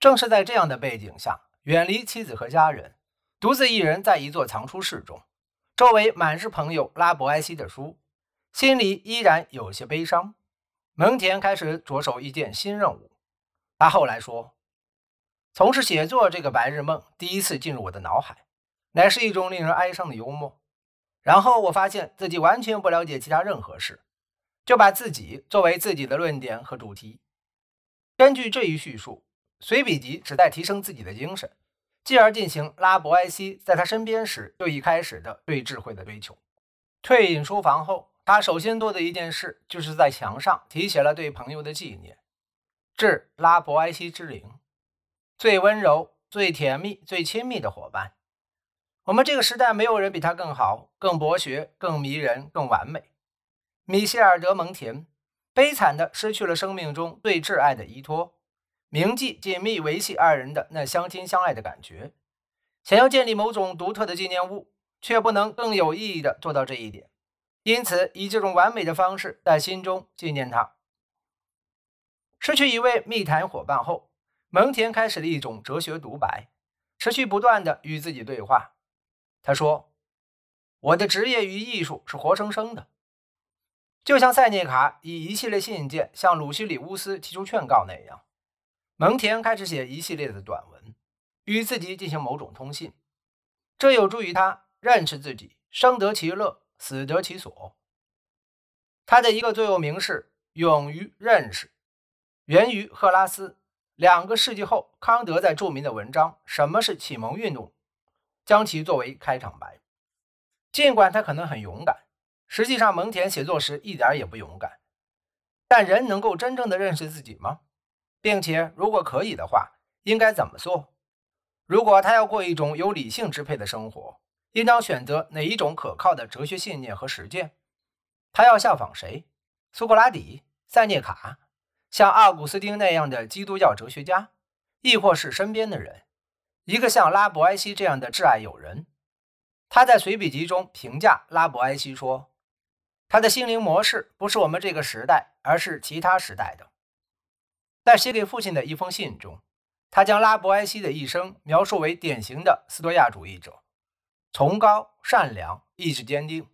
正是在这样的背景下，远离妻子和家人，独自一人在一座藏书室中，周围满是朋友拉伯埃西的书，心里依然有些悲伤。蒙恬开始着手一件新任务。他后来说：“从事写作这个白日梦，第一次进入我的脑海，乃是一种令人哀伤的幽默。然后我发现自己完全不了解其他任何事，就把自己作为自己的论点和主题。根据这一叙述，随笔集旨在提升自己的精神，继而进行拉伯埃西在他身边时就已开始的对智慧的追求。退隐书房后。”他首先做的一件事，就是在墙上题写了对朋友的纪念：“致拉伯埃西之灵，最温柔、最甜蜜、最亲密的伙伴。我们这个时代没有人比他更好、更博学、更迷人、更完美。米歇尔·德蒙田悲惨地失去了生命中最挚爱的依托，铭记紧密维系二人的那相亲相爱的感觉。想要建立某种独特的纪念物，却不能更有意义的做到这一点。”因此，以这种完美的方式在心中纪念他。失去一位密谈伙伴后，蒙恬开始了一种哲学独白，持续不断的与自己对话。他说：“我的职业与艺术是活生生的，就像塞涅卡以一系列信件向鲁西里乌斯提出劝告那样。”蒙恬开始写一系列的短文，与自己进行某种通信，这有助于他认识自己，生得其乐。死得其所。他的一个座右铭是“勇于认识”，源于赫拉斯。两个世纪后，康德在著名的文章《什么是启蒙运动》将其作为开场白。尽管他可能很勇敢，实际上蒙恬写作时一点也不勇敢。但人能够真正的认识自己吗？并且，如果可以的话，应该怎么做？如果他要过一种由理性支配的生活？应当选择哪一种可靠的哲学信念和实践？他要效仿谁？苏格拉底、塞涅卡，像奥古斯丁那样的基督教哲学家，亦或是身边的人，一个像拉伯埃西这样的挚爱友人？他在随笔集中评价拉伯埃西说：“他的心灵模式不是我们这个时代，而是其他时代的。”在写给父亲的一封信中，他将拉伯埃西的一生描述为典型的斯多亚主义者。崇高、善良、意志坚定。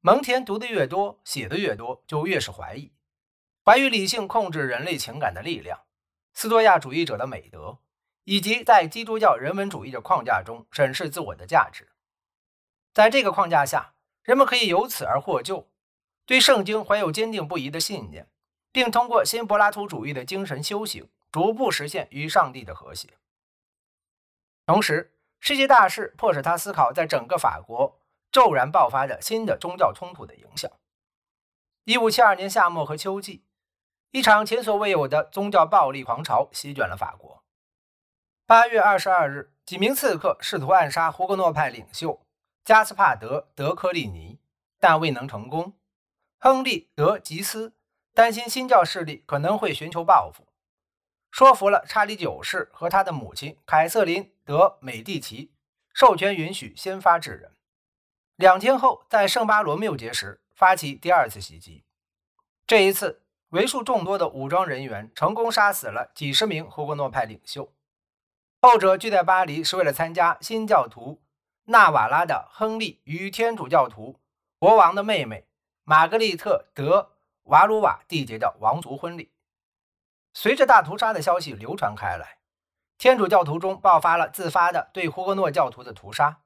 蒙恬读的越多，写的越多，就越是怀疑，怀疑理性控制人类情感的力量，斯多亚主义者的美德，以及在基督教人文主义的框架中审视自我的价值。在这个框架下，人们可以由此而获救，对圣经怀有坚定不移的信念，并通过新柏拉图主义的精神修行，逐步实现与上帝的和谐。同时，世界大事迫使他思考，在整个法国骤然爆发的新的宗教冲突的影响。一五七二年夏末和秋季，一场前所未有的宗教暴力狂潮席卷了法国。八月二十二日，几名刺客试图暗杀胡格诺派领袖加斯帕德·德科利尼，但未能成功。亨利·德吉斯担心新教势力可能会寻求报复。说服了查理九世和他的母亲凯瑟琳·德美第奇，授权允许先发制人。两天后，在圣巴罗缪节时发起第二次袭击。这一次，为数众多的武装人员成功杀死了几十名胡格诺派领袖。后者聚在巴黎是为了参加新教徒纳瓦拉的亨利与天主教徒国王的妹妹玛格丽特·德瓦鲁瓦缔结的王族婚礼。随着大屠杀的消息流传开来，天主教徒中爆发了自发的对胡格诺教徒的屠杀，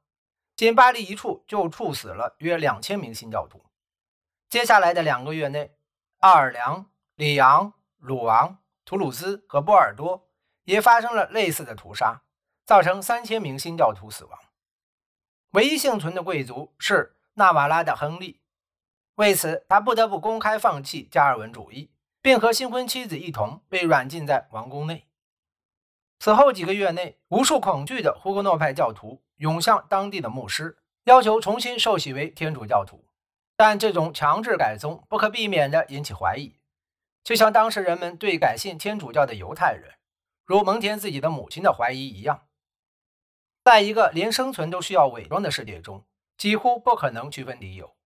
仅巴黎一处就处死了约两千名新教徒。接下来的两个月内，奥尔良、里昂、鲁昂、图鲁兹和波尔多也发生了类似的屠杀，造成三千名新教徒死亡。唯一幸存的贵族是纳瓦拉的亨利，为此他不得不公开放弃加尔文主义。并和新婚妻子一同被软禁在王宫内。此后几个月内，无数恐惧的胡格诺派教徒涌向当地的牧师，要求重新受洗为天主教徒。但这种强制改宗不可避免地引起怀疑，就像当时人们对改信天主教的犹太人，如蒙恬自己的母亲的怀疑一样。在一个连生存都需要伪装的世界中，几乎不可能区分敌友，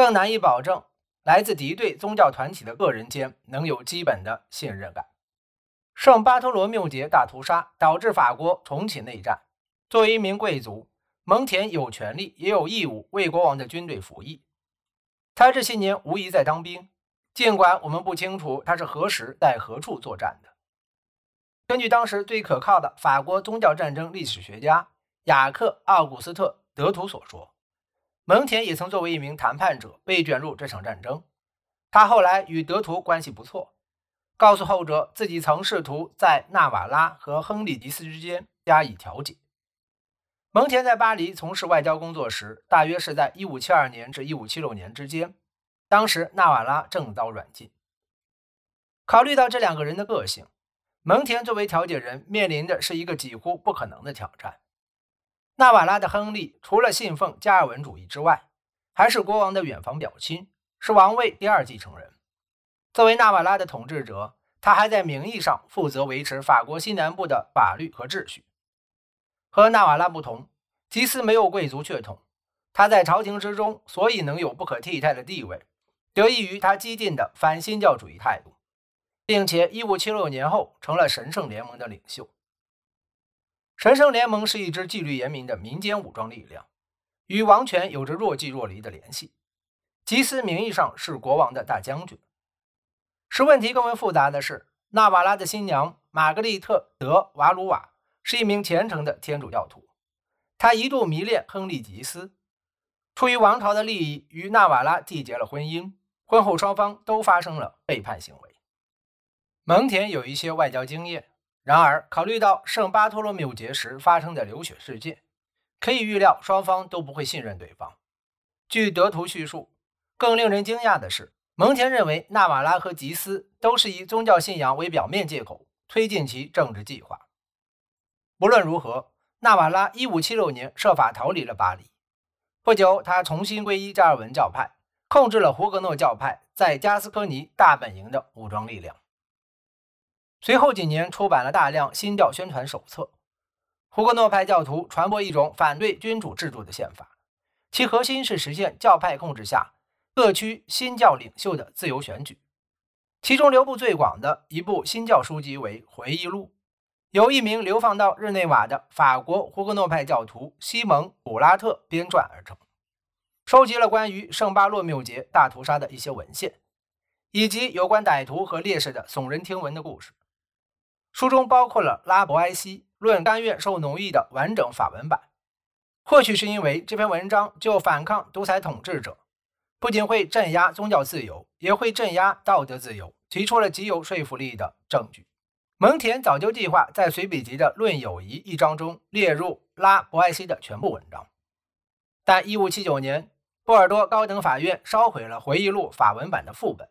更难以保证。来自敌对宗教团体的个人间能有基本的信任感。圣巴托罗缪节大屠杀导致法国重启内战。作为一名贵族，蒙恬有权利也有义务为国王的军队服役。他这些年无疑在当兵，尽管我们不清楚他是何时在何处作战的。根据当时最可靠的法国宗教战争历史学家雅克·奥古斯特·德图所说，蒙恬也曾作为一名谈判者被卷入这场战争。他后来与德图关系不错，告诉后者自己曾试图在纳瓦拉和亨利·迪斯之间加以调解。蒙恬在巴黎从事外交工作时，大约是在1572年至1576年之间，当时纳瓦拉正遭软禁。考虑到这两个人的个性，蒙恬作为调解人面临的是一个几乎不可能的挑战。纳瓦拉的亨利除了信奉加尔文主义之外，还是国王的远房表亲，是王位第二继承人。作为纳瓦拉的统治者，他还在名义上负责维持法国西南部的法律和秩序。和纳瓦拉不同，吉斯没有贵族血统，他在朝廷之中所以能有不可替代的地位，得益于他激进的反新教主义态度。并且，一五七六年后成了神圣联盟的领袖。神圣联盟是一支纪律严明的民间武装力量，与王权有着若即若离的联系。吉斯名义上是国王的大将军。使问题更为复杂的是，纳瓦拉的新娘玛格丽特·德瓦鲁瓦是一名虔诚的天主教徒，她一度迷恋亨利·吉斯，出于王朝的利益，与纳瓦拉缔结了婚姻。婚后，双方都发生了背叛行为。蒙恬有一些外交经验，然而考虑到圣巴托罗缪节时发生的流血事件，可以预料双方都不会信任对方。据德图叙述，更令人惊讶的是，蒙恬认为纳瓦拉和吉斯都是以宗教信仰为表面借口推进其政治计划。不论如何，纳瓦拉1576年设法逃离了巴黎。不久，他重新皈依加尔文教派，控制了胡格诺教派在加斯科尼大本营的武装力量。随后几年，出版了大量新教宣传手册。胡格诺派教徒传播一种反对君主制度的宪法，其核心是实现教派控制下各区新教领袖的自由选举。其中流布最广的一部新教书籍为《回忆录》，由一名流放到日内瓦的法国胡格诺派教徒西蒙·古拉特编撰而成，收集了关于圣巴洛缪节大屠杀的一些文献，以及有关歹徒和烈士的耸人听闻的故事。书中包括了拉伯埃西论甘愿受奴役的完整法文版。或许是因为这篇文章就反抗独裁统治者，不仅会镇压宗教自由，也会镇压道德自由，提出了极有说服力的证据。蒙恬早就计划在随笔集的《论友谊》一章中列入拉伯埃西的全部文章，但1579年，波尔多高等法院烧毁了回忆录法文版的副本，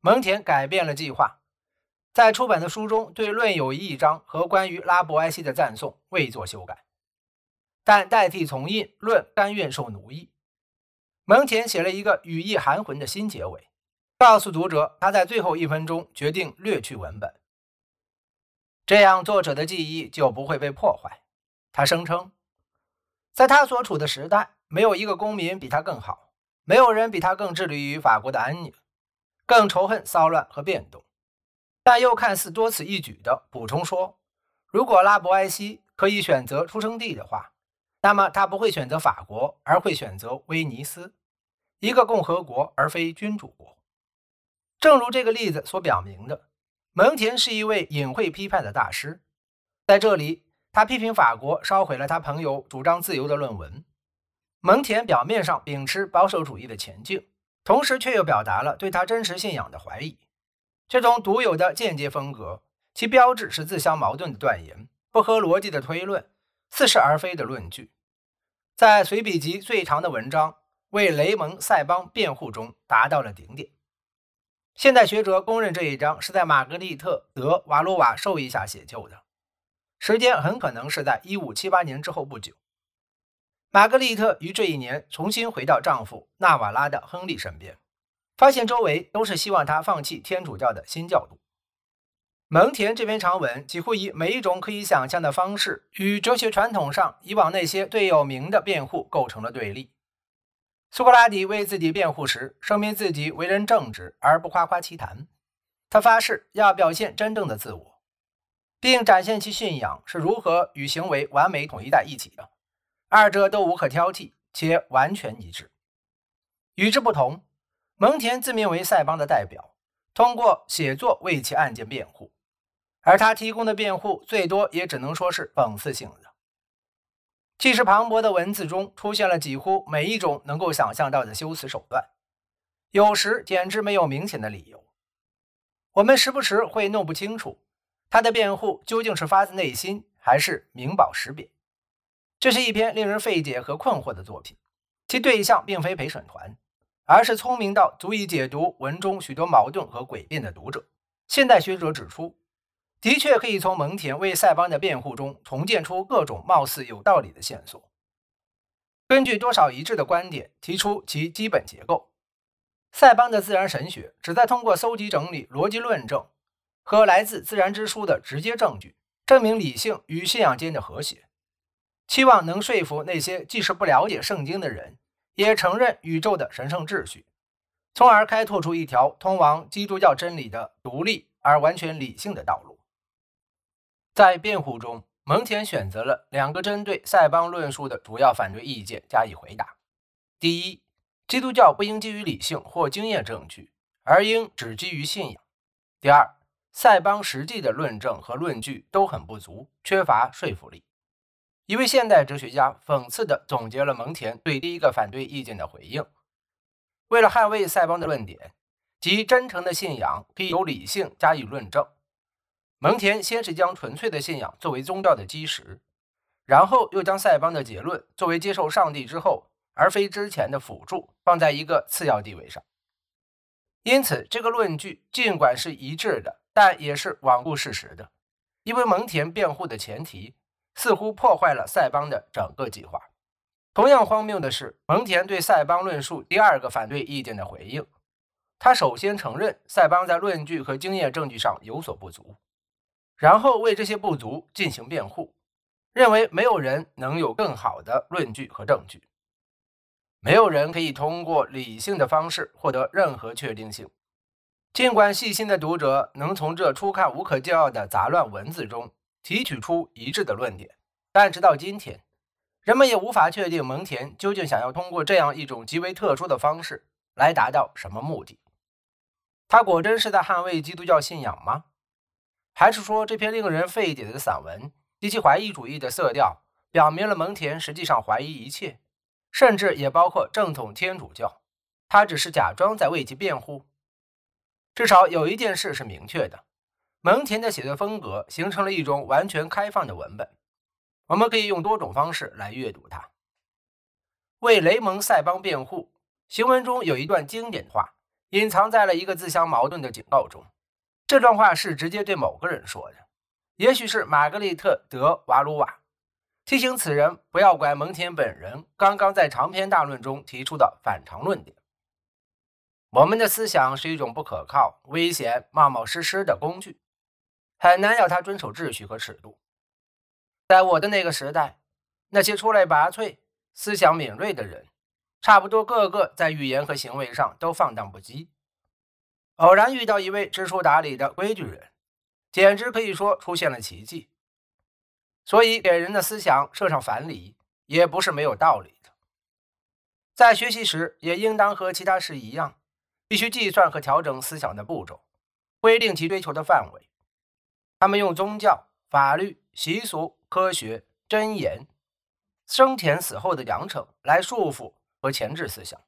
蒙恬改变了计划。在出版的书中，对《论友谊》一章和关于拉伯埃西的赞颂未作修改，但代替重印《论甘愿受奴役》。蒙恬写了一个语意含混的新结尾，告诉读者他在最后一分钟决定略去文本，这样作者的记忆就不会被破坏。他声称，在他所处的时代，没有一个公民比他更好，没有人比他更致力于法国的安宁，更仇恨骚乱和变动。但又看似多此一举地补充说：“如果拉伯埃西可以选择出生地的话，那么他不会选择法国，而会选择威尼斯，一个共和国而非君主国。”正如这个例子所表明的，蒙恬是一位隐晦批判的大师。在这里，他批评法国烧毁了他朋友主张自由的论文。蒙恬表面上秉持保守主义的前进，同时却又表达了对他真实信仰的怀疑。这种独有的间接风格，其标志是自相矛盾的断言、不合逻辑的推论、似是而非的论据。在随笔集最长的文章为雷蒙·塞邦辩护中达到了顶点。现代学者公认这一章是在玛格丽特·德瓦鲁瓦授意下写就的，时间很可能是在1578年之后不久。玛格丽特于这一年重新回到丈夫纳瓦拉的亨利身边。发现周围都是希望他放弃天主教的新教徒。蒙恬这篇长文几乎以每一种可以想象的方式，与哲学传统上以往那些最有名的辩护构成了对立。苏格拉底为自己辩护时，声明自己为人正直而不夸夸其谈，他发誓要表现真正的自我。并展现其信仰是如何与行为完美统一在一起的，二者都无可挑剔且完全一致。与之不同，蒙恬自命为塞邦的代表，通过写作为其案件辩护，而他提供的辩护最多也只能说是讽刺性的。气势磅礴的文字中出现了几乎每一种能够想象到的修辞手段，有时简直没有明显的理由。我们时不时会弄不清楚他的辩护究竟是发自内心还是明褒实贬。这是一篇令人费解和困惑的作品，其对象并非陪审团。而是聪明到足以解读文中许多矛盾和诡辩的读者。现代学者指出，的确可以从蒙恬为塞邦的辩护中重建出各种貌似有道理的线索。根据多少一致的观点提出其基本结构，塞邦的自然神学旨在通过搜集整理逻辑论证和来自自然之书的直接证据，证明理性与信仰间的和谐，期望能说服那些即使不了解圣经的人。也承认宇宙的神圣秩序，从而开拓出一条通往基督教真理的独立而完全理性的道路。在辩护中，蒙恬选择了两个针对塞邦论述的主要反对意见加以回答：第一，基督教不应基于理性或经验证据，而应只基于信仰；第二，塞邦实际的论证和论据都很不足，缺乏说服力。一位现代哲学家讽刺地总结了蒙恬对第一个反对意见的回应：为了捍卫塞邦的论点，即真诚的信仰可以由理性加以论证，蒙恬先是将纯粹的信仰作为宗教的基石，然后又将塞邦的结论作为接受上帝之后而非之前的辅助放在一个次要地位上。因此，这个论据尽管是一致的，但也是罔顾事实的，因为蒙恬辩护的前提。似乎破坏了塞邦的整个计划。同样荒谬的是，蒙恬对塞邦论述第二个反对意见的回应。他首先承认塞邦在论据和经验证据上有所不足，然后为这些不足进行辩护，认为没有人能有更好的论据和证据，没有人可以通过理性的方式获得任何确定性。尽管细心的读者能从这初看无可救药的杂乱文字中，提取出一致的论点，但直到今天，人们也无法确定蒙恬究竟想要通过这样一种极为特殊的方式来达到什么目的。他果真是在捍卫基督教信仰吗？还是说这篇令人费解的散文及其怀疑主义的色调，表明了蒙恬实际上怀疑一切，甚至也包括正统天主教？他只是假装在为其辩护。至少有一件事是明确的。蒙恬的写作风格形成了一种完全开放的文本，我们可以用多种方式来阅读它。为雷蒙·塞邦辩护，行文中有一段经典话，隐藏在了一个自相矛盾的警告中。这段话是直接对某个人说的，也许是玛格丽特·德·瓦鲁瓦，提醒此人不要管蒙恬本人刚刚在长篇大论中提出的反常论点。我们的思想是一种不可靠、危险、冒冒失失的工具。很难要他遵守秩序和尺度。在我的那个时代，那些出类拔萃、思想敏锐的人，差不多个个在语言和行为上都放荡不羁。偶然遇到一位知书达理的规矩人，简直可以说出现了奇迹。所以，给人的思想设上樊篱，也不是没有道理的。在学习时，也应当和其他事一样，必须计算和调整思想的步骤，规定其追求的范围。他们用宗教、法律、习俗、科学、箴言、生前死后的奖惩来束缚和钳制思想，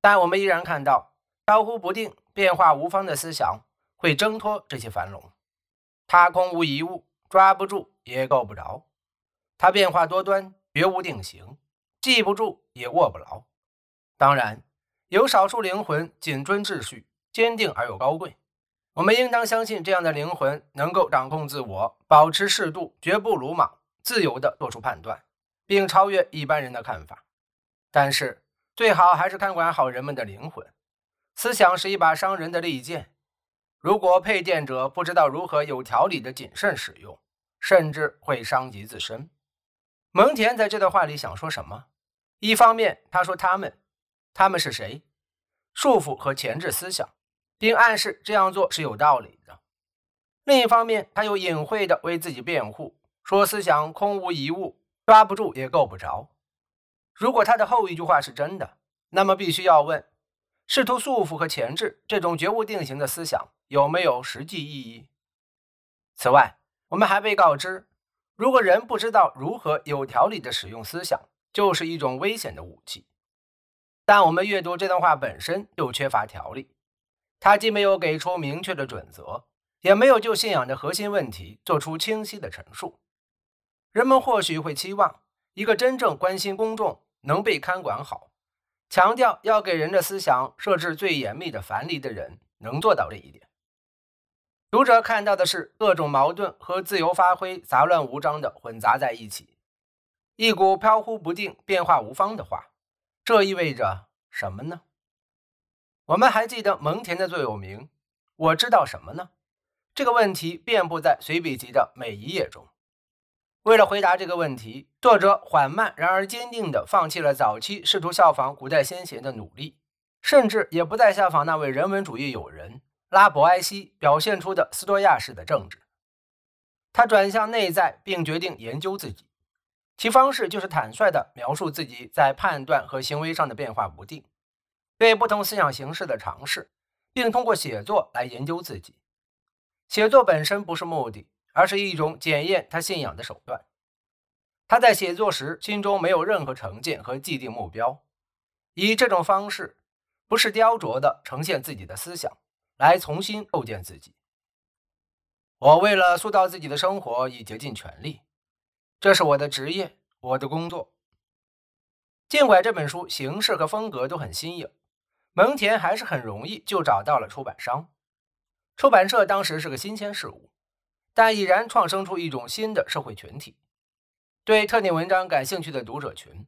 但我们依然看到飘忽不定、变化无方的思想会挣脱这些樊笼。它空无一物，抓不住也够不着；它变化多端，绝无定型，记不住也握不牢。当然，有少数灵魂谨遵秩序，坚定而又高贵。我们应当相信，这样的灵魂能够掌控自我，保持适度，绝不鲁莽，自由地做出判断，并超越一般人的看法。但是，最好还是看管好人们的灵魂。思想是一把伤人的利剑，如果佩剑者不知道如何有条理地谨慎使用，甚至会伤及自身。蒙恬在这段话里想说什么？一方面，他说他们，他们是谁？束缚和钳制思想。并暗示这样做是有道理的。另一方面，他又隐晦地为自己辩护，说思想空无一物，抓不住也够不着。如果他的后一句话是真的，那么必须要问：试图束缚和钳制这种绝无定型的思想有没有实际意义？此外，我们还被告知，如果人不知道如何有条理地使用思想，就是一种危险的武器。但我们阅读这段话本身就缺乏条理，他既没有给出明确的准则，也没有就信仰的核心问题做出清晰的陈述。人们或许会期望一个真正关心公众。能被看管好，强调要给人的思想设置最严密的樊篱的人，能做到这一点。读者看到的是各种矛盾和自由发挥杂乱无章的混杂在一起，一股飘忽不定、变化无方的话。这意味着什么呢？我们还记得蒙恬的座右铭：“我知道什么呢？”这个问题遍布在随笔集的每一页中。为了回答这个问题，作者缓慢然而坚定地放弃了早期试图效仿古代先贤的努力，甚至也不再效仿那位人文主义友人拉伯埃西表现出的斯多亚式的政治。他转向内在，并决定研究自己，其方式就是坦率地描述自己在判断和行为上的变化不定，对不同思想形式的尝试，并通过写作来研究自己。写作本身不是目的。而是一种检验他信仰的手段。他在写作时心中没有任何成见和既定目标，以这种方式，不是雕琢的呈现自己的思想，来重新构建自己。我为了塑造自己的生活，已竭尽全力，这是我的职业，我的工作。尽管这本书形式和风格都很新颖，蒙恬还是很容易就找到了出版商。出版社当时是个新鲜事物。但已然创生出一种新的社会群体，对特定文章感兴趣的读者群。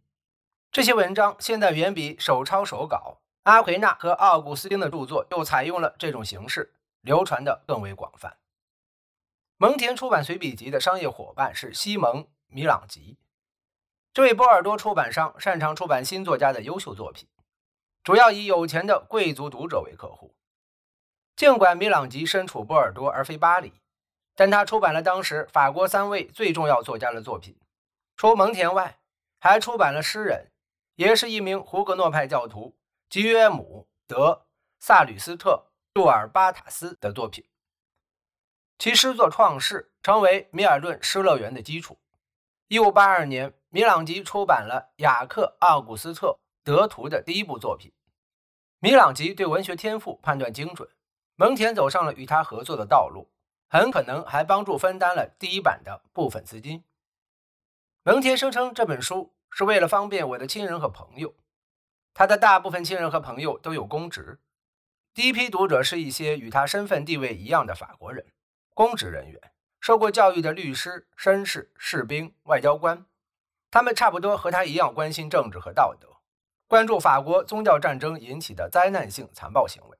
这些文章现在远比手抄手稿、阿奎那和奥古斯丁的著作又采用了这种形式，流传的更为广泛。蒙恬出版随笔集的商业伙伴是西蒙·米朗吉，这位波尔多出版商擅长出版新作家的优秀作品，主要以有钱的贵族读者为客户。尽管米朗吉身处波尔多而非巴黎。但他出版了当时法国三位最重要作家的作品，除蒙恬外，还出版了诗人，也是一名胡格诺派教徒吉约姆·德·萨吕斯特·杜尔巴塔斯的作品。其诗作创世，成为米尔顿诗乐园的基础。1582年，米朗吉出版了雅克·奥古斯特·德图的第一部作品。米朗吉对文学天赋判断精准，蒙恬走上了与他合作的道路。很可能还帮助分担了第一版的部分资金。蒙恬声称这本书是为了方便我的亲人和朋友。他的大部分亲人和朋友都有公职，第一批读者是一些与他身份地位一样的法国人，公职人员，受过教育的律师、绅士、士兵、外交官。他们差不多和他一样关心政治和道德，关注法国宗教战争引起的灾难性残暴行为。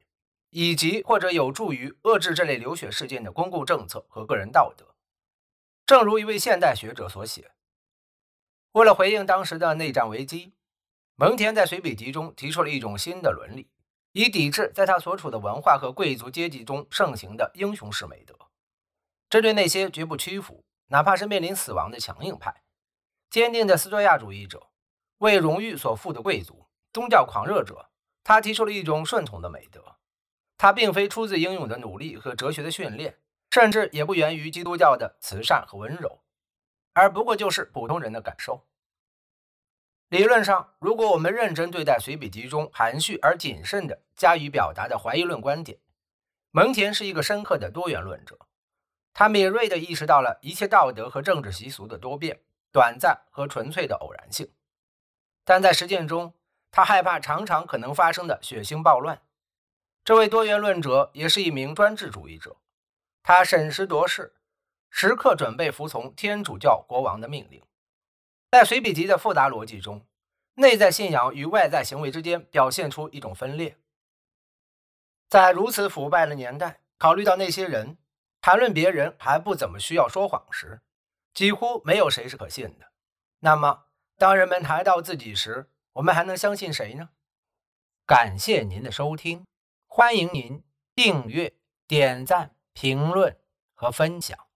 以及或者有助于遏制这类流血事件的公共政策和个人道德，正如一位现代学者所写。为了回应当时的内战危机，蒙恬在随笔集中提出了一种新的伦理，以抵制在他所处的文化和贵族阶级中盛行的英雄式美德。针对那些绝不屈服，哪怕是面临死亡的强硬派、坚定的斯多亚主义者、为荣誉所负的贵族、宗教狂热者，他提出了一种顺从的美德。它并非出自英勇的努力和哲学的训练，甚至也不源于基督教的慈善和温柔，而不过就是普通人的感受。理论上，如果我们认真对待随笔集中含蓄而谨慎的加以表达的怀疑论观点，蒙恬是一个深刻的多元论者。他敏锐地意识到了一切道德和政治习俗的多变、短暂和纯粹的偶然性，但在实践中，他害怕常常可能发生的血腥暴乱。这位多元论者也是一名专制主义者，他审时度势，时刻准备服从天主教国王的命令。在随笔集的复杂逻辑中，内在信仰与外在行为之间表现出一种分裂。在如此腐败的年代，考虑到那些人谈论别人还不怎么需要说谎时，几乎没有谁是可信的。那么，当人们谈到自己时，我们还能相信谁呢？感谢您的收听。欢迎您订阅、点赞、评论和分享。